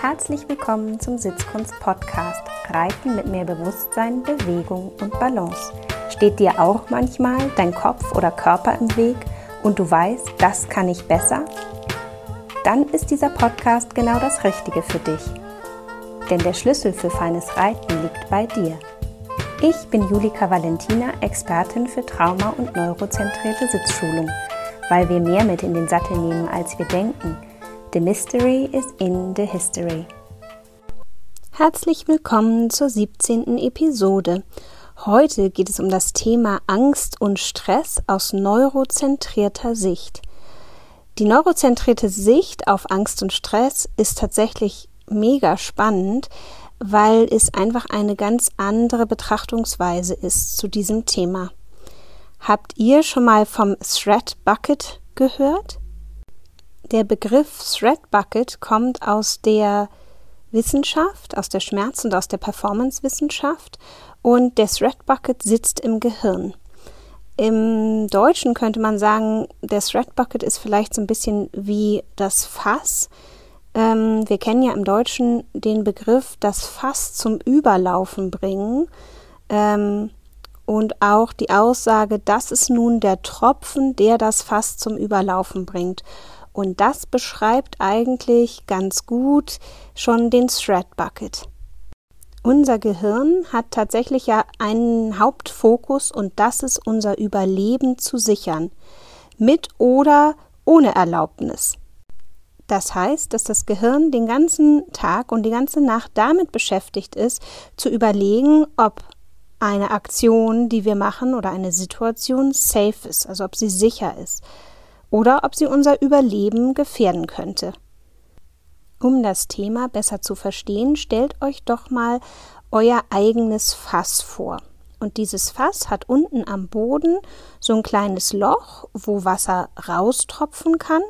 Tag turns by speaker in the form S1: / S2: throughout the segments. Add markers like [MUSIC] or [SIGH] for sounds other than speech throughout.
S1: Herzlich willkommen zum Sitzkunst Podcast Reiten mit mehr Bewusstsein, Bewegung und Balance. Steht dir auch manchmal dein Kopf oder Körper im Weg und du weißt, das kann ich besser? Dann ist dieser Podcast genau das Richtige für dich. Denn der Schlüssel für feines Reiten liegt bei dir. Ich bin Julika Valentina, Expertin für Trauma- und neurozentrierte Sitzschulung, weil wir mehr mit in den Sattel nehmen, als wir denken – The Mystery is in the History. Herzlich willkommen zur 17. Episode. Heute geht es um das Thema Angst und Stress aus neurozentrierter Sicht. Die neurozentrierte Sicht auf Angst und Stress ist tatsächlich mega spannend, weil es einfach eine ganz andere Betrachtungsweise ist zu diesem Thema. Habt ihr schon mal vom Thread Bucket gehört? Der Begriff Thread Bucket kommt aus der Wissenschaft, aus der Schmerz- und aus der Performance-Wissenschaft und der Thread Bucket sitzt im Gehirn. Im Deutschen könnte man sagen, der Thread Bucket ist vielleicht so ein bisschen wie das Fass. Ähm, wir kennen ja im Deutschen den Begriff das Fass zum Überlaufen bringen ähm, und auch die Aussage, das ist nun der Tropfen, der das Fass zum Überlaufen bringt. Und das beschreibt eigentlich ganz gut schon den Thread Bucket. Unser Gehirn hat tatsächlich ja einen Hauptfokus und das ist unser Überleben zu sichern. Mit oder ohne Erlaubnis. Das heißt, dass das Gehirn den ganzen Tag und die ganze Nacht damit beschäftigt ist, zu überlegen, ob eine Aktion, die wir machen oder eine Situation safe ist, also ob sie sicher ist oder ob sie unser Überleben gefährden könnte. Um das Thema besser zu verstehen, stellt euch doch mal euer eigenes Fass vor. Und dieses Fass hat unten am Boden so ein kleines Loch, wo Wasser raustropfen kann.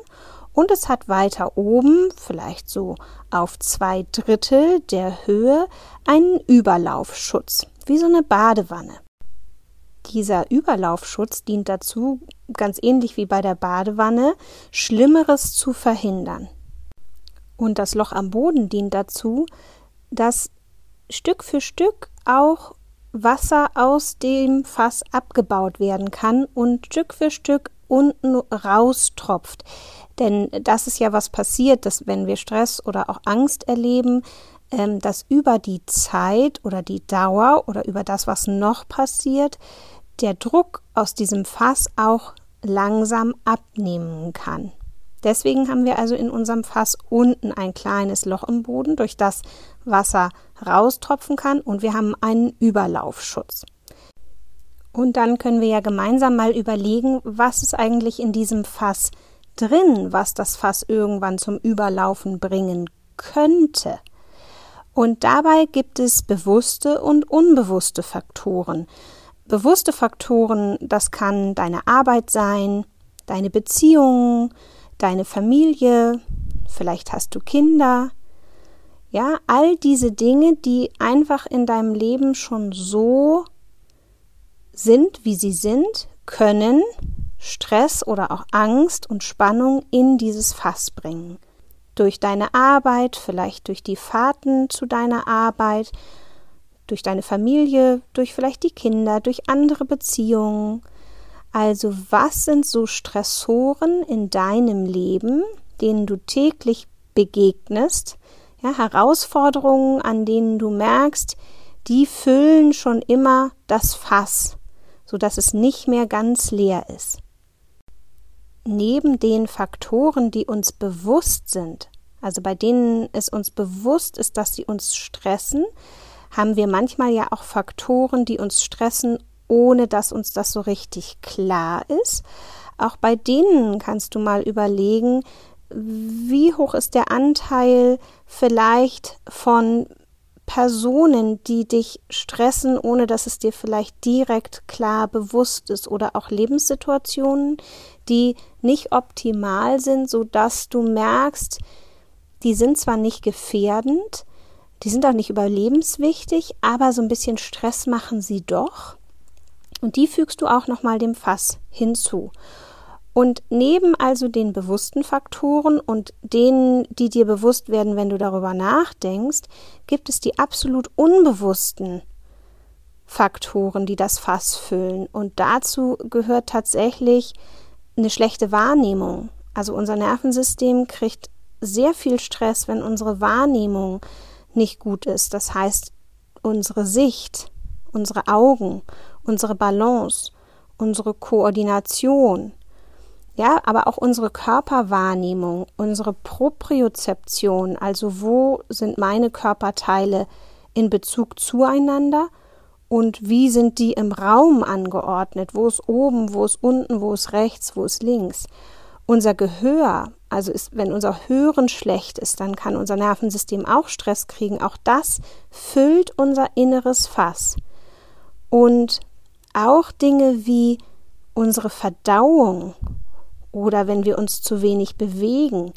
S1: Und es hat weiter oben, vielleicht so auf zwei Drittel der Höhe, einen Überlaufschutz, wie so eine Badewanne. Dieser Überlaufschutz dient dazu, ganz ähnlich wie bei der Badewanne, Schlimmeres zu verhindern. Und das Loch am Boden dient dazu, dass Stück für Stück auch Wasser aus dem Fass abgebaut werden kann und Stück für Stück unten raustropft. Denn das ist ja was passiert, dass wenn wir Stress oder auch Angst erleben, ähm, dass über die Zeit oder die Dauer oder über das, was noch passiert, der Druck aus diesem Fass auch langsam abnehmen kann. Deswegen haben wir also in unserem Fass unten ein kleines Loch im Boden, durch das Wasser raustropfen kann und wir haben einen Überlaufschutz. Und dann können wir ja gemeinsam mal überlegen, was ist eigentlich in diesem Fass drin, was das Fass irgendwann zum Überlaufen bringen könnte. Und dabei gibt es bewusste und unbewusste Faktoren. Bewusste Faktoren, das kann deine Arbeit sein, deine Beziehungen, deine Familie, vielleicht hast du Kinder. Ja, all diese Dinge, die einfach in deinem Leben schon so sind, wie sie sind, können Stress oder auch Angst und Spannung in dieses Fass bringen. Durch deine Arbeit, vielleicht durch die Fahrten zu deiner Arbeit, durch deine Familie, durch vielleicht die Kinder, durch andere Beziehungen. Also was sind so Stressoren in deinem Leben, denen du täglich begegnest, ja, Herausforderungen, an denen du merkst, die füllen schon immer das Fass, sodass es nicht mehr ganz leer ist. Neben den Faktoren, die uns bewusst sind, also bei denen es uns bewusst ist, dass sie uns stressen, haben wir manchmal ja auch Faktoren, die uns stressen, ohne dass uns das so richtig klar ist. Auch bei denen kannst du mal überlegen, wie hoch ist der Anteil vielleicht von Personen, die dich stressen, ohne dass es dir vielleicht direkt klar bewusst ist oder auch Lebenssituationen, die nicht optimal sind, so dass du merkst, die sind zwar nicht gefährdend, die sind auch nicht überlebenswichtig, aber so ein bisschen Stress machen sie doch. Und die fügst du auch nochmal dem Fass hinzu. Und neben also den bewussten Faktoren und denen, die dir bewusst werden, wenn du darüber nachdenkst, gibt es die absolut unbewussten Faktoren, die das Fass füllen. Und dazu gehört tatsächlich eine schlechte Wahrnehmung. Also unser Nervensystem kriegt sehr viel Stress, wenn unsere Wahrnehmung nicht gut ist. Das heißt, unsere Sicht, unsere Augen, unsere Balance, unsere Koordination, ja, aber auch unsere Körperwahrnehmung, unsere Propriozeption, also wo sind meine Körperteile in Bezug zueinander und wie sind die im Raum angeordnet, wo ist oben, wo ist unten, wo ist rechts, wo ist links. Unser Gehör, also ist, wenn unser Hören schlecht ist, dann kann unser Nervensystem auch Stress kriegen. Auch das füllt unser inneres Fass. Und auch Dinge wie unsere Verdauung oder wenn wir uns zu wenig bewegen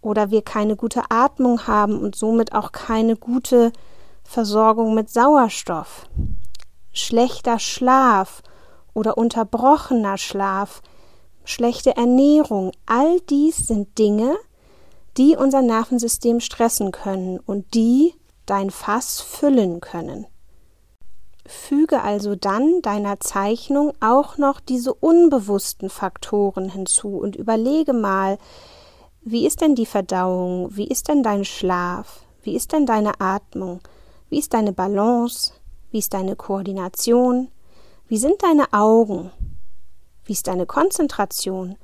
S1: oder wir keine gute Atmung haben und somit auch keine gute Versorgung mit Sauerstoff, schlechter Schlaf oder unterbrochener Schlaf, schlechte Ernährung, all dies sind Dinge, die unser Nervensystem stressen können und die dein Fass füllen können. Füge also dann deiner Zeichnung auch noch diese unbewussten Faktoren hinzu und überlege mal, wie ist denn die Verdauung, wie ist denn dein Schlaf, wie ist denn deine Atmung, wie ist deine Balance, wie ist deine Koordination, wie sind deine Augen, wie ist deine Konzentration,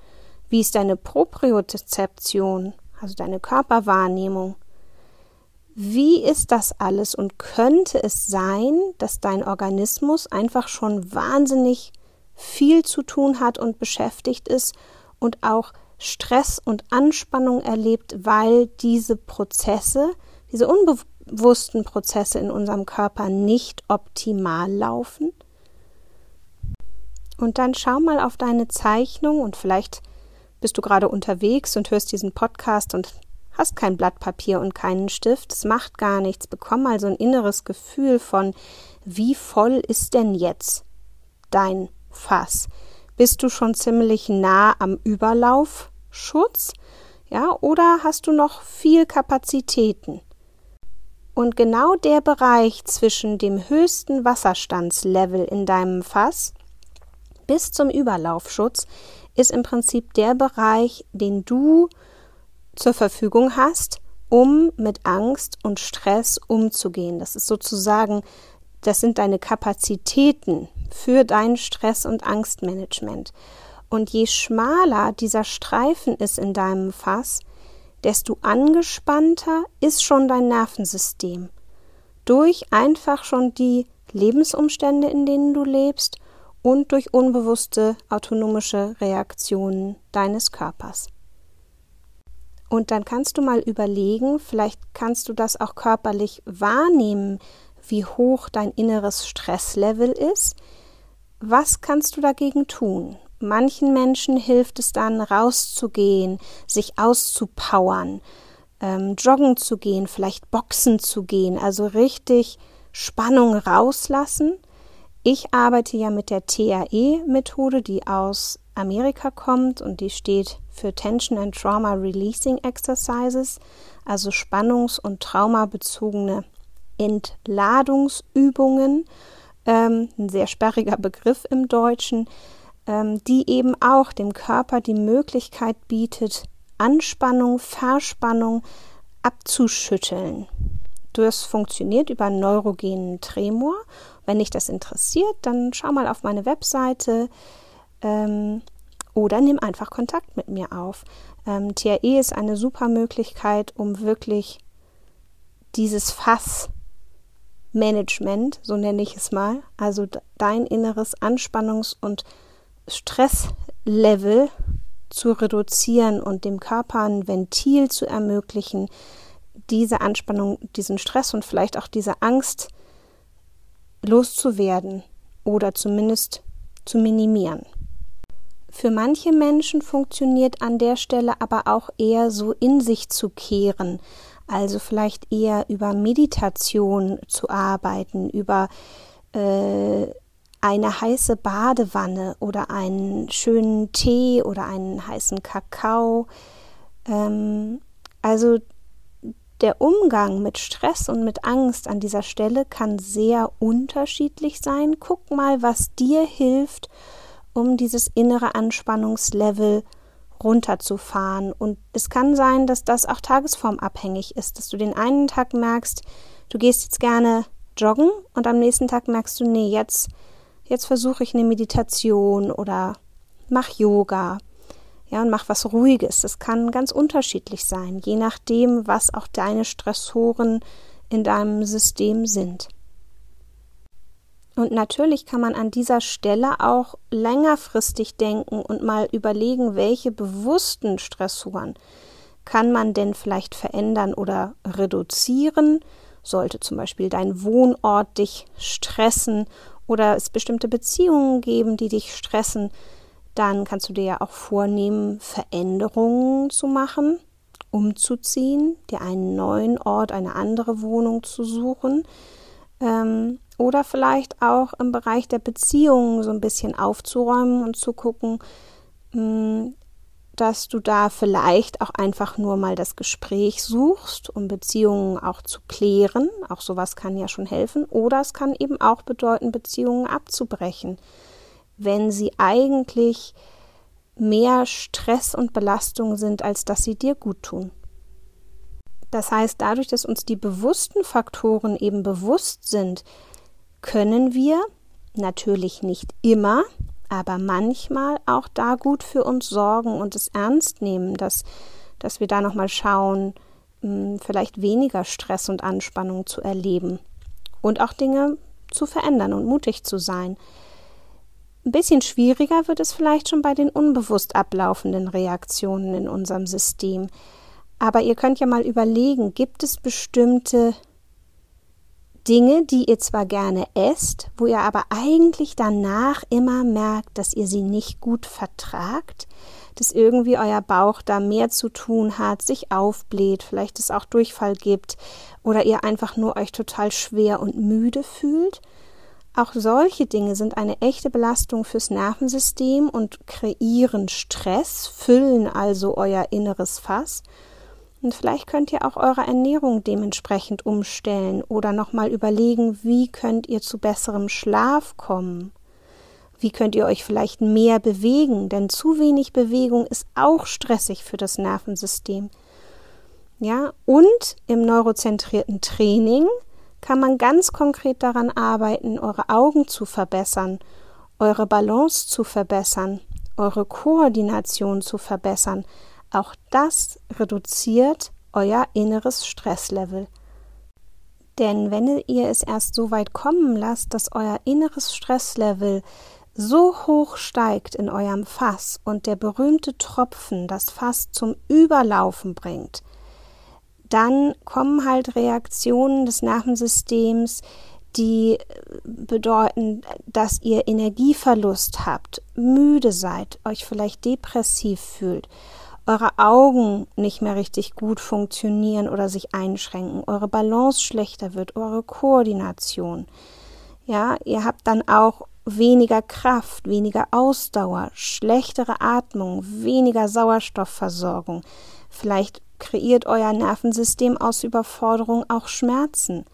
S1: wie ist deine Propriozeption, also deine Körperwahrnehmung, wie ist das alles und könnte es sein, dass dein Organismus einfach schon wahnsinnig viel zu tun hat und beschäftigt ist und auch Stress und Anspannung erlebt, weil diese Prozesse, diese unbewussten Prozesse in unserem Körper nicht optimal laufen? Und dann schau mal auf deine Zeichnung und vielleicht bist du gerade unterwegs und hörst diesen Podcast und hast kein Blatt Papier und keinen Stift, es macht gar nichts, bekomm mal so ein inneres Gefühl von, wie voll ist denn jetzt dein Fass? Bist du schon ziemlich nah am Überlaufschutz? Ja, oder hast du noch viel Kapazitäten? Und genau der Bereich zwischen dem höchsten Wasserstandslevel in deinem Fass bis zum Überlaufschutz ist im Prinzip der Bereich, den du zur Verfügung hast, um mit Angst und Stress umzugehen. Das ist sozusagen, das sind deine Kapazitäten für dein Stress- und Angstmanagement. Und je schmaler dieser Streifen ist in deinem Fass, desto angespannter ist schon dein Nervensystem. Durch einfach schon die Lebensumstände, in denen du lebst und durch unbewusste autonomische Reaktionen deines Körpers. Und dann kannst du mal überlegen, vielleicht kannst du das auch körperlich wahrnehmen, wie hoch dein inneres Stresslevel ist. Was kannst du dagegen tun? Manchen Menschen hilft es dann, rauszugehen, sich auszupowern, ähm, joggen zu gehen, vielleicht boxen zu gehen, also richtig Spannung rauslassen. Ich arbeite ja mit der TRE-Methode, die aus Amerika kommt und die steht für Tension and Trauma Releasing Exercises, also spannungs- und traumabezogene Entladungsübungen, ähm, ein sehr sperriger Begriff im Deutschen, ähm, die eben auch dem Körper die Möglichkeit bietet, Anspannung, Verspannung abzuschütteln. Das funktioniert über neurogenen Tremor. Wenn dich das interessiert, dann schau mal auf meine Webseite ähm, oder nimm einfach Kontakt mit mir auf. Ähm, TRE ist eine super Möglichkeit, um wirklich dieses Fassmanagement, so nenne ich es mal, also dein inneres Anspannungs- und Stresslevel zu reduzieren und dem Körper ein Ventil zu ermöglichen, diese Anspannung, diesen Stress und vielleicht auch diese Angst loszuwerden oder zumindest zu minimieren. Für manche Menschen funktioniert an der Stelle aber auch eher so in sich zu kehren, also vielleicht eher über Meditation zu arbeiten, über äh, eine heiße Badewanne oder einen schönen Tee oder einen heißen Kakao. Ähm, also der Umgang mit Stress und mit Angst an dieser Stelle kann sehr unterschiedlich sein. Guck mal, was dir hilft, um dieses innere Anspannungslevel runterzufahren. Und es kann sein, dass das auch tagesformabhängig ist, dass du den einen Tag merkst, du gehst jetzt gerne joggen und am nächsten Tag merkst du, nee, jetzt, jetzt versuche ich eine Meditation oder mach Yoga ja, und mach was Ruhiges. Das kann ganz unterschiedlich sein, je nachdem, was auch deine Stressoren in deinem System sind. Und natürlich kann man an dieser Stelle auch längerfristig denken und mal überlegen, welche bewussten Stressoren kann man denn vielleicht verändern oder reduzieren. Sollte zum Beispiel dein Wohnort dich stressen oder es bestimmte Beziehungen geben, die dich stressen, dann kannst du dir ja auch vornehmen, Veränderungen zu machen, umzuziehen, dir einen neuen Ort, eine andere Wohnung zu suchen. Ähm, oder vielleicht auch im Bereich der Beziehungen so ein bisschen aufzuräumen und zu gucken, hm, dass du da vielleicht auch einfach nur mal das Gespräch suchst, um Beziehungen auch zu klären. Auch sowas kann ja schon helfen. Oder es kann eben auch bedeuten, Beziehungen abzubrechen wenn sie eigentlich mehr Stress und Belastung sind, als dass sie dir gut tun. Das heißt, dadurch, dass uns die bewussten Faktoren eben bewusst sind, können wir natürlich nicht immer, aber manchmal auch da gut für uns sorgen und es ernst nehmen, dass, dass wir da nochmal schauen, hm, vielleicht weniger Stress und Anspannung zu erleben und auch Dinge zu verändern und mutig zu sein. Ein bisschen schwieriger wird es vielleicht schon bei den unbewusst ablaufenden Reaktionen in unserem System. Aber ihr könnt ja mal überlegen, gibt es bestimmte Dinge, die ihr zwar gerne esst, wo ihr aber eigentlich danach immer merkt, dass ihr sie nicht gut vertragt, dass irgendwie euer Bauch da mehr zu tun hat, sich aufbläht, vielleicht es auch Durchfall gibt oder ihr einfach nur euch total schwer und müde fühlt auch solche Dinge sind eine echte Belastung fürs Nervensystem und kreieren Stress, füllen also euer inneres Fass. Und vielleicht könnt ihr auch eure Ernährung dementsprechend umstellen oder nochmal überlegen, wie könnt ihr zu besserem Schlaf kommen. Wie könnt ihr euch vielleicht mehr bewegen? Denn zu wenig Bewegung ist auch stressig für das Nervensystem. Ja, und im neurozentrierten Training kann man ganz konkret daran arbeiten, eure Augen zu verbessern, eure Balance zu verbessern, eure Koordination zu verbessern. Auch das reduziert euer inneres Stresslevel. Denn wenn ihr es erst so weit kommen lasst, dass euer inneres Stresslevel so hoch steigt in eurem Fass und der berühmte Tropfen das Fass zum Überlaufen bringt, dann kommen halt Reaktionen des Nervensystems, die äh, bedeuten, dass ihr Energieverlust habt, müde seid, euch vielleicht depressiv fühlt, eure Augen nicht mehr richtig gut funktionieren oder sich einschränken, eure Balance schlechter wird, eure Koordination. Ja, ihr habt dann auch weniger Kraft, weniger Ausdauer, schlechtere Atmung, weniger Sauerstoffversorgung, vielleicht kreiert euer Nervensystem aus Überforderung auch Schmerzen.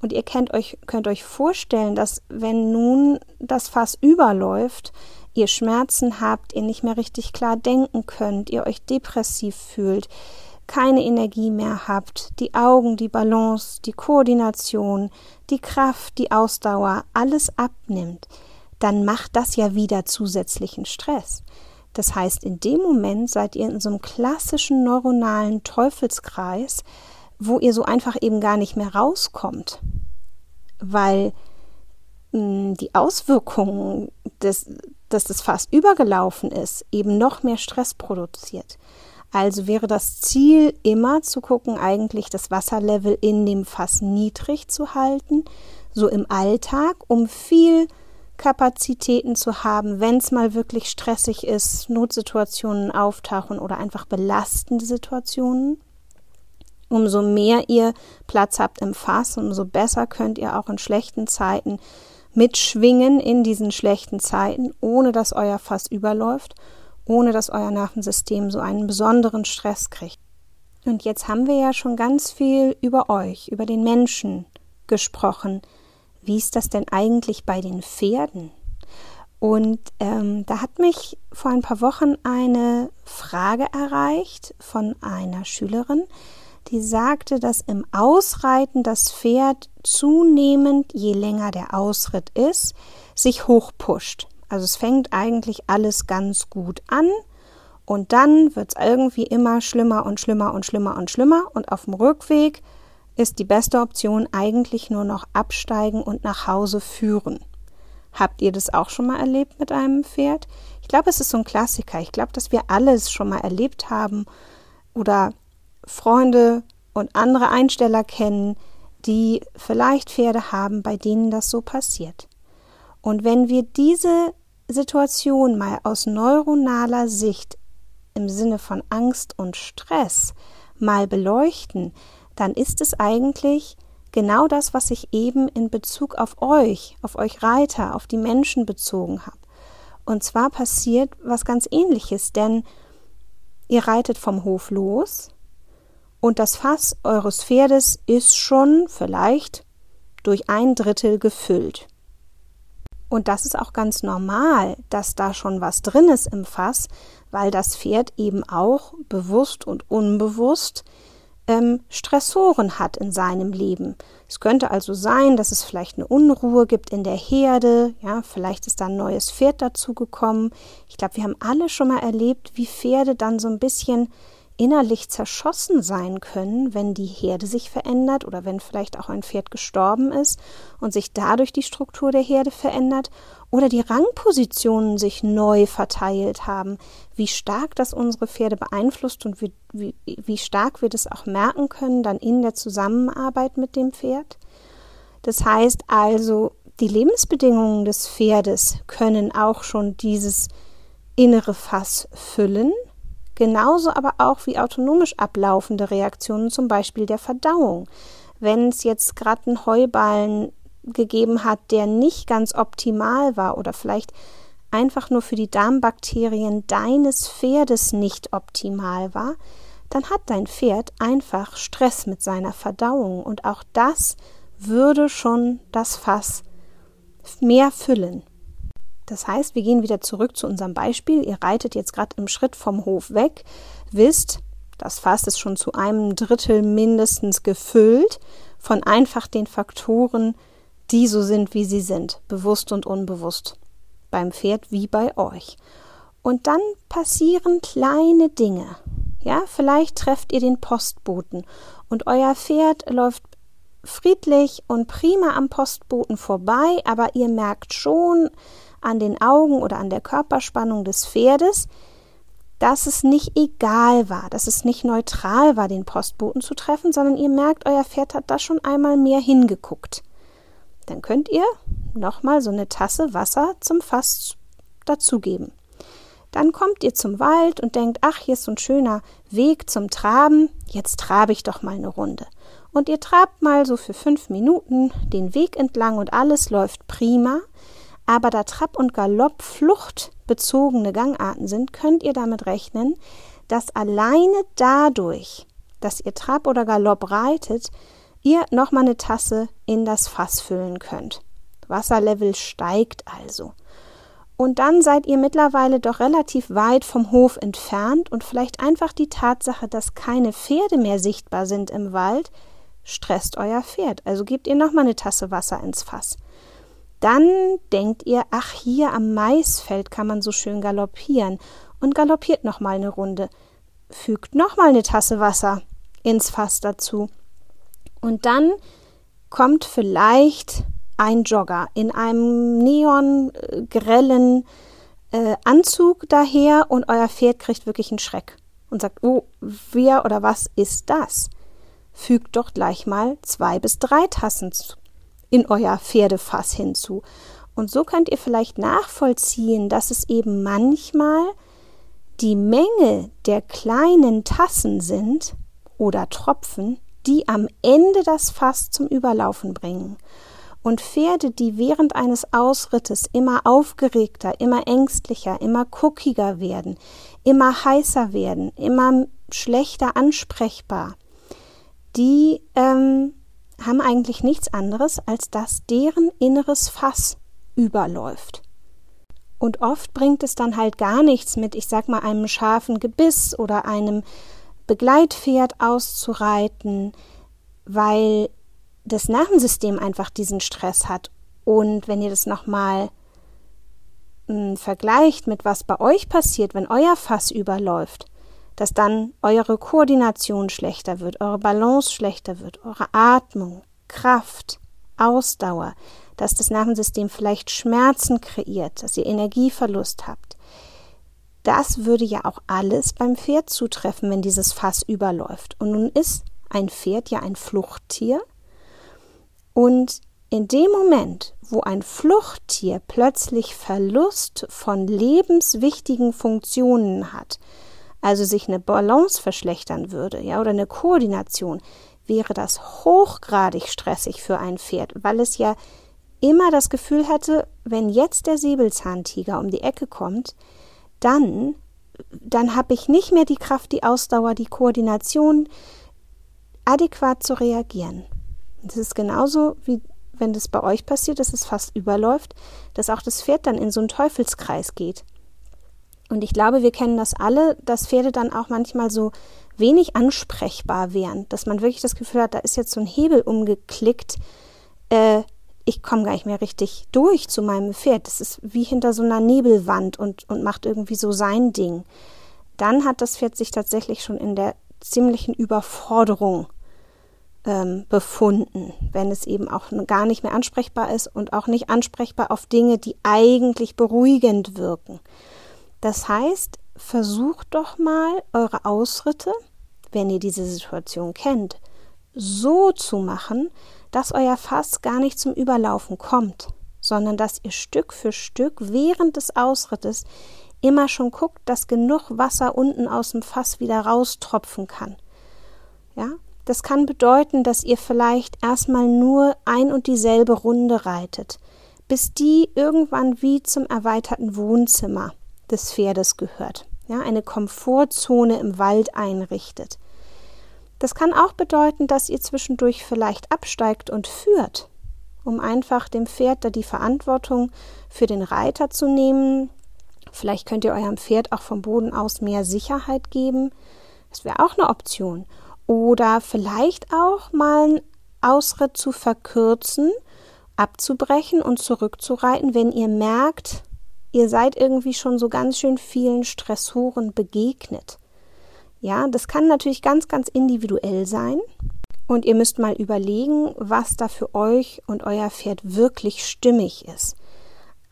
S1: Und ihr könnt euch, könnt euch vorstellen, dass wenn nun das Fass überläuft, ihr Schmerzen habt, ihr nicht mehr richtig klar denken könnt, ihr euch depressiv fühlt, keine Energie mehr habt, die Augen, die Balance, die Koordination, die Kraft, die Ausdauer, alles abnimmt, dann macht das ja wieder zusätzlichen Stress. Das heißt, in dem Moment seid ihr in so einem klassischen neuronalen Teufelskreis, wo ihr so einfach eben gar nicht mehr rauskommt, weil mh, hm, die Auswirkungen, des, dass das Fass übergelaufen ist, eben noch mehr Stress produziert. Also wäre das Ziel immer zu gucken, eigentlich das Wasserlevel in dem Fass niedrig zu halten, so im Alltag, um viel Kapazitäten zu haben, wenn es mal wirklich stressig ist, Notsituationen auftauchen oder einfach belastende Situationen. Umso mehr ihr Platz habt im Fass, umso besser könnt ihr auch in schlechten Zeiten mitschwingen in diesen schlechten Zeiten, ohne dass euer Fass überläuft, ohne dass euer Nervensystem so einen besonderen Stress kriegt. Und jetzt haben wir ja schon ganz viel über euch, über den Menschen gesprochen. Wie ist das denn eigentlich bei den Pferden? Und ähm, da hat mich vor ein paar Wochen eine Frage erreicht von einer Schülerin, die sagte, dass im Ausreiten das Pferd zunehmend, je länger der Ausritt ist, sich hochpusht. Also es fängt eigentlich alles ganz gut an und dann wird es irgendwie immer schlimmer und schlimmer und schlimmer und schlimmer und auf dem Rückweg ist die beste Option eigentlich nur noch absteigen und nach Hause führen. Habt ihr das auch schon mal erlebt mit einem Pferd? Ich glaube, es ist so ein Klassiker. Ich glaube, dass wir alles schon mal erlebt haben oder Freunde und andere Einsteller kennen, die vielleicht Pferde haben, bei denen das so passiert. Und wenn wir diese Situation mal aus neuronaler Sicht im Sinne von Angst und Stress mal beleuchten, dann ist es eigentlich genau das, was ich eben in Bezug auf euch, auf euch Reiter, auf die Menschen bezogen habe. Und zwar passiert was ganz ähnliches, denn ihr reitet vom Hof los und das Fass eures Pferdes ist schon vielleicht durch ein Drittel gefüllt. Und das ist auch ganz normal, dass da schon was drin ist im Fass, weil das Pferd eben auch bewusst und unbewusst ähm, Stressoren hat in seinem Leben. Es könnte also sein, dass es vielleicht eine Unruhe gibt in der Herde, ja, vielleicht ist da ein neues Pferd dazugekommen. Ich glaube, wir haben alle schon mal erlebt, wie Pferde dann so ein bisschen innerlich zerschossen sein können, wenn die Herde sich verändert oder wenn vielleicht auch ein Pferd gestorben ist und sich dadurch die Struktur der Herde verändert oder die Rangpositionen sich neu verteilt haben, wie stark das unsere Pferde beeinflusst und wie, wie, wie stark wir das auch merken können dann in der Zusammenarbeit mit dem Pferd. Das heißt also, die Lebensbedingungen des Pferdes können auch schon dieses innere Fass füllen genauso aber auch wie autonomisch ablaufende Reaktionen, zum Beispiel der Verdauung. Wenn es jetzt gerade einen Heuballen gegeben hat, der nicht ganz optimal war oder vielleicht einfach nur für die Darmbakterien deines Pferdes nicht optimal war, dann hat dein Pferd einfach Stress mit seiner Verdauung und auch das würde schon das Fass mehr füllen. Das heißt, wir gehen wieder zurück zu unserem Beispiel. Ihr reitet jetzt gerade im Schritt vom Hof weg, wisst, das Fass ist schon zu einem Drittel mindestens gefüllt von einfach den Faktoren, die so sind, wie sie sind, bewusst und unbewusst. Beim Pferd wie bei euch. Und dann passieren kleine Dinge. Ja, vielleicht trefft ihr den Postboten und euer Pferd läuft friedlich und prima am Postboten vorbei, aber ihr merkt schon, an den Augen oder an der Körperspannung des Pferdes, dass es nicht egal war, dass es nicht neutral war, den Postboten zu treffen, sondern ihr merkt, euer Pferd hat da schon einmal mehr hingeguckt. Dann könnt ihr nochmal so eine Tasse Wasser zum Fass dazugeben. Dann kommt ihr zum Wald und denkt, ach, hier ist so ein schöner Weg zum Traben, jetzt trabe ich doch mal eine Runde. Und ihr trabt mal so für fünf Minuten den Weg entlang und alles läuft prima. Aber da Trab und Galopp fluchtbezogene Gangarten sind, könnt ihr damit rechnen, dass alleine dadurch, dass ihr Trab oder Galopp reitet, ihr nochmal eine Tasse in das Fass füllen könnt. Wasserlevel steigt also. Und dann seid ihr mittlerweile doch relativ weit vom Hof entfernt und vielleicht einfach die Tatsache, dass keine Pferde mehr sichtbar sind im Wald, stresst euer Pferd. Also gebt ihr nochmal eine Tasse Wasser ins Fass. Dann denkt ihr, ach, hier am Maisfeld kann man so schön galoppieren und galoppiert noch mal eine Runde. Fügt noch mal eine Tasse Wasser ins Fass dazu. Und dann kommt vielleicht ein Jogger in einem neongrellen äh, Anzug daher und euer Pferd kriegt wirklich einen Schreck und sagt, oh, wer oder was ist das? Fügt doch gleich mal zwei bis drei Tassen in euer Pferdefass hinzu. Und so könnt ihr vielleicht nachvollziehen, dass es eben manchmal die Menge der kleinen Tassen sind oder Tropfen, die am Ende das Fass zum Überlaufen bringen. Und Pferde, die während eines Ausrittes immer aufgeregter, immer ängstlicher, immer guckiger werden, immer heißer werden, immer schlechter ansprechbar, die ähm, haben eigentlich nichts anderes, als dass deren inneres Fass überläuft. Und oft bringt es dann halt gar nichts mit, ich sag mal, einem scharfen Gebiss oder einem Begleitpferd auszureiten, weil das Nervensystem einfach diesen Stress hat. Und wenn ihr das nochmal hm, vergleicht mit was bei euch passiert, wenn euer Fass überläuft, dass dann eure Koordination schlechter wird, eure Balance schlechter wird, eure Atmung, Kraft, Ausdauer, dass das Nervensystem vielleicht Schmerzen kreiert, dass ihr Energieverlust habt. Das würde ja auch alles beim Pferd zutreffen, wenn dieses Fass überläuft. Und nun ist ein Pferd ja ein Fluchttier. Und in dem Moment, wo ein Fluchttier plötzlich Verlust von lebenswichtigen Funktionen hat, also sich eine Balance verschlechtern würde, ja, oder eine Koordination, wäre das hochgradig stressig für ein Pferd, weil es ja immer das Gefühl hätte, wenn jetzt der Säbelzahntiger um die Ecke kommt, dann, dann habe ich nicht mehr die Kraft, die Ausdauer, die Koordination, adäquat zu reagieren. Das ist genauso wie wenn das bei euch passiert, dass es fast überläuft, dass auch das Pferd dann in so einen Teufelskreis geht. Und ich glaube, wir kennen das alle, dass Pferde dann auch manchmal so wenig ansprechbar wären, dass man wirklich das Gefühl hat, da ist jetzt so ein Hebel umgeklickt, äh, ich komme gar nicht mehr richtig durch zu meinem Pferd. Das ist wie hinter so einer Nebelwand und, und macht irgendwie so sein Ding. Dann hat das Pferd sich tatsächlich schon in der ziemlichen Überforderung ähm, befunden, wenn es eben auch gar nicht mehr ansprechbar ist und auch nicht ansprechbar auf Dinge, die eigentlich beruhigend wirken. Das heißt, versucht doch mal eure Ausritte, wenn ihr diese Situation kennt, so zu machen, dass euer Fass gar nicht zum Überlaufen kommt, sondern dass ihr Stück für Stück während des Ausrittes immer schon guckt, dass genug Wasser unten aus dem Fass wieder raustropfen kann. Ja, das kann bedeuten, dass ihr vielleicht erstmal nur ein und dieselbe Runde reitet, bis die irgendwann wie zum erweiterten Wohnzimmer des Pferdes gehört ja, eine Komfortzone im Wald einrichtet. Das kann auch bedeuten, dass ihr zwischendurch vielleicht absteigt und führt, um einfach dem Pferd da die Verantwortung für den Reiter zu nehmen. Vielleicht könnt ihr eurem Pferd auch vom Boden aus mehr Sicherheit geben. Das wäre auch eine Option. Oder vielleicht auch mal einen Ausritt zu verkürzen, abzubrechen und zurückzureiten, wenn ihr merkt, ihr seid irgendwie schon so ganz schön vielen Stressoren begegnet. Ja, das kann natürlich ganz, ganz individuell sein. Und ihr müsst mal überlegen, was da für euch und euer Pferd wirklich stimmig ist.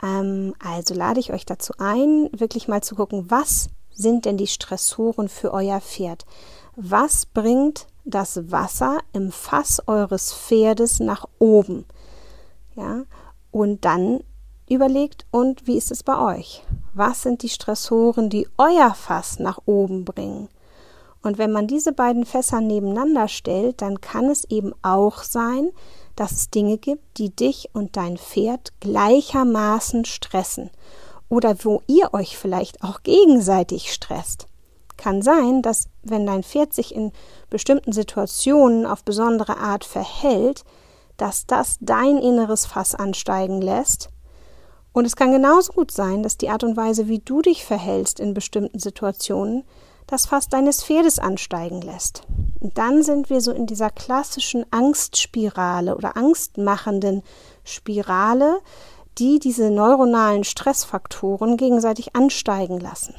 S1: Ähm, also lade ich euch dazu ein, wirklich mal zu gucken, was sind denn die Stressoren für euer Pferd? Was bringt das Wasser im Fass eures Pferdes nach oben? Ja, und dann überlegt und wie ist es bei euch? Was sind die Stressoren, die euer Fass nach oben bringen? Und wenn man diese beiden Fässer nebeneinander stellt, dann kann es eben auch sein, dass es Dinge gibt, die dich und dein Pferd gleichermaßen stressen oder wo ihr euch vielleicht auch gegenseitig stresst. Kann sein, dass wenn dein Pferd sich in bestimmten Situationen auf besondere Art verhält, dass das dein inneres Fass ansteigen lässt und es kann genauso gut sein, dass die Art und Weise, wie du dich verhältst in bestimmten Situationen, das Fass deines Pferdes ansteigen lässt. Und dann sind wir so in dieser klassischen Angstspirale oder angstmachenden Spirale, die diese neuronalen Stressfaktoren gegenseitig ansteigen lassen.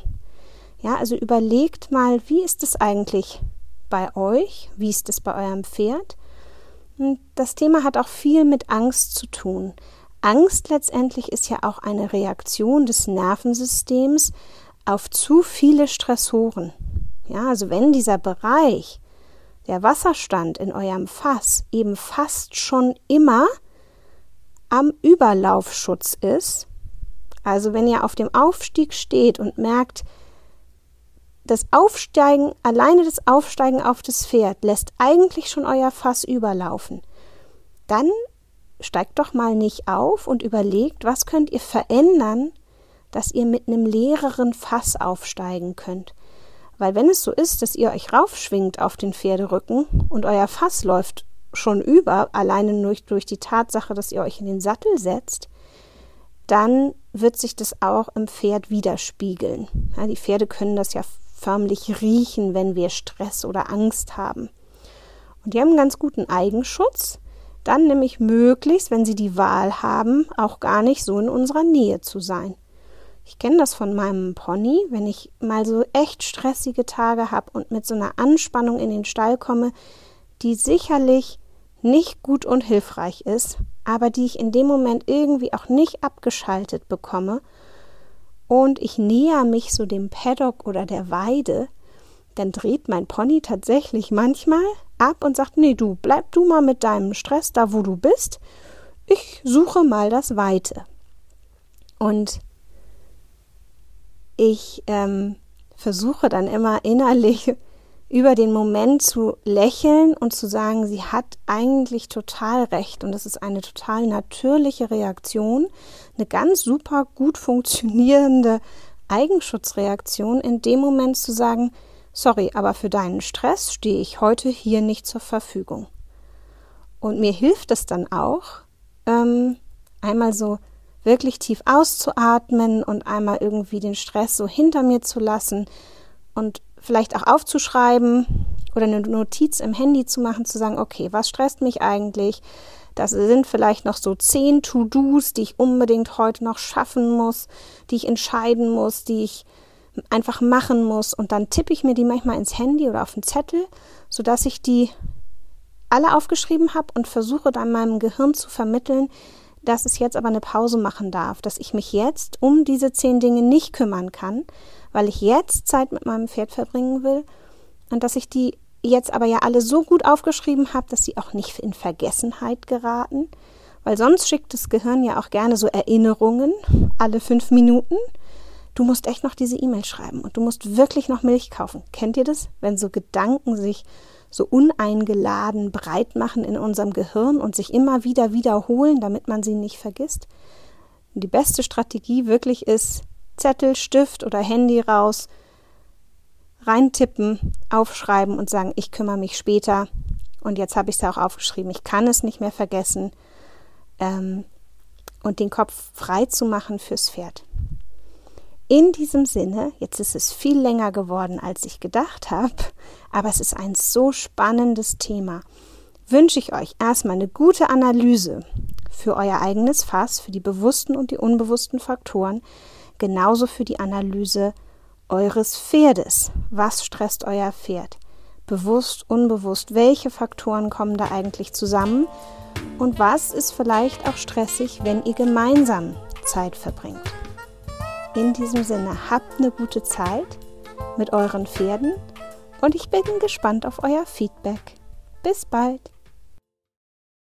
S1: Ja, also überlegt mal, wie ist es eigentlich bei euch? Wie ist es bei eurem Pferd? Und das Thema hat auch viel mit Angst zu tun. Angst letztendlich ist ja auch eine Reaktion des Nervensystems auf zu viele Stressoren. Ja, also wenn dieser Bereich, der Wasserstand in eurem Fass eben fast schon immer am Überlaufschutz ist, also wenn ihr auf dem Aufstieg steht und merkt, das Aufsteigen, alleine das Aufsteigen auf das Pferd lässt eigentlich schon euer Fass überlaufen, dann steigt doch mal nicht auf und überlegt, was könnt ihr verändern, dass ihr mit einem leereren Fass aufsteigen könnt. Weil wenn es so ist, dass ihr euch raufschwingt auf den Pferderücken und euer Fass läuft schon über, alleine durch, durch die Tatsache, dass ihr euch in den Sattel setzt, dann wird sich das auch im Pferd widerspiegeln. Ja, die Pferde können das ja förmlich riechen, wenn wir Stress oder Angst haben. Und die haben einen ganz guten Eigenschutz, dann nämlich möglichst, wenn sie die Wahl haben, auch gar nicht so in unserer Nähe zu sein. Ich kenne das von meinem Pony, wenn ich mal so echt stressige Tage habe und mit so einer Anspannung in den Stall komme, die sicherlich nicht gut und hilfreich ist, aber die ich in dem Moment irgendwie auch nicht abgeschaltet bekomme und ich näher mich so dem Paddock oder der Weide, dann dreht mein Pony tatsächlich manchmal ab und sagt, nee, du bleib du mal mit deinem Stress da, wo du bist. Ich suche mal das Weite. Und ich ähm, versuche dann immer innerlich [LAUGHS] über den Moment zu lächeln und zu sagen, sie hat eigentlich total recht und das ist eine total natürliche Reaktion, eine ganz super gut funktionierende Eigenschutzreaktion, in dem Moment zu sagen, sorry, aber für deinen Stress stehe ich heute hier nicht zur Verfügung. Und mir hilft es dann auch, ähm, einmal so wirklich tief auszuatmen und einmal irgendwie den Stress so hinter mir zu lassen und vielleicht auch aufzuschreiben oder eine Notiz im Handy zu machen, zu sagen, okay, was stresst mich eigentlich? Das sind vielleicht noch so zehn To-Dos, die ich unbedingt heute noch schaffen muss, die ich entscheiden muss, die ich einfach machen muss. Und dann tippe ich mir die manchmal ins Handy oder auf den Zettel, sodass ich die alle aufgeschrieben habe und versuche dann meinem Gehirn zu vermitteln, dass es jetzt aber eine Pause machen darf, dass ich mich jetzt um diese zehn Dinge nicht kümmern kann, weil ich jetzt Zeit mit meinem Pferd verbringen will und dass ich die jetzt aber ja alle so gut aufgeschrieben habe, dass sie auch nicht in Vergessenheit geraten, weil sonst schickt das Gehirn ja auch gerne so Erinnerungen alle fünf Minuten. Du musst echt noch diese E-Mail schreiben und du musst wirklich noch Milch kaufen. Kennt ihr das? Wenn so Gedanken sich so uneingeladen breit machen in unserem Gehirn und sich immer wieder wiederholen, damit man sie nicht vergisst. Und die beste Strategie wirklich ist, Zettel, Stift oder Handy raus, reintippen, aufschreiben und sagen, ich kümmere mich später. Und jetzt habe ich es ja auch aufgeschrieben, ich kann es nicht mehr vergessen. Ähm, und den Kopf frei zu machen fürs Pferd. In diesem Sinne, jetzt ist es viel länger geworden, als ich gedacht habe, aber es ist ein so spannendes Thema, wünsche ich euch erstmal eine gute Analyse für euer eigenes Fass, für die bewussten und die unbewussten Faktoren, genauso für die Analyse eures Pferdes. Was stresst euer Pferd? Bewusst, unbewusst, welche Faktoren kommen da eigentlich zusammen? Und was ist vielleicht auch stressig, wenn ihr gemeinsam Zeit verbringt? In diesem Sinne, habt eine gute Zeit mit euren Pferden und ich bin gespannt auf euer Feedback. Bis bald!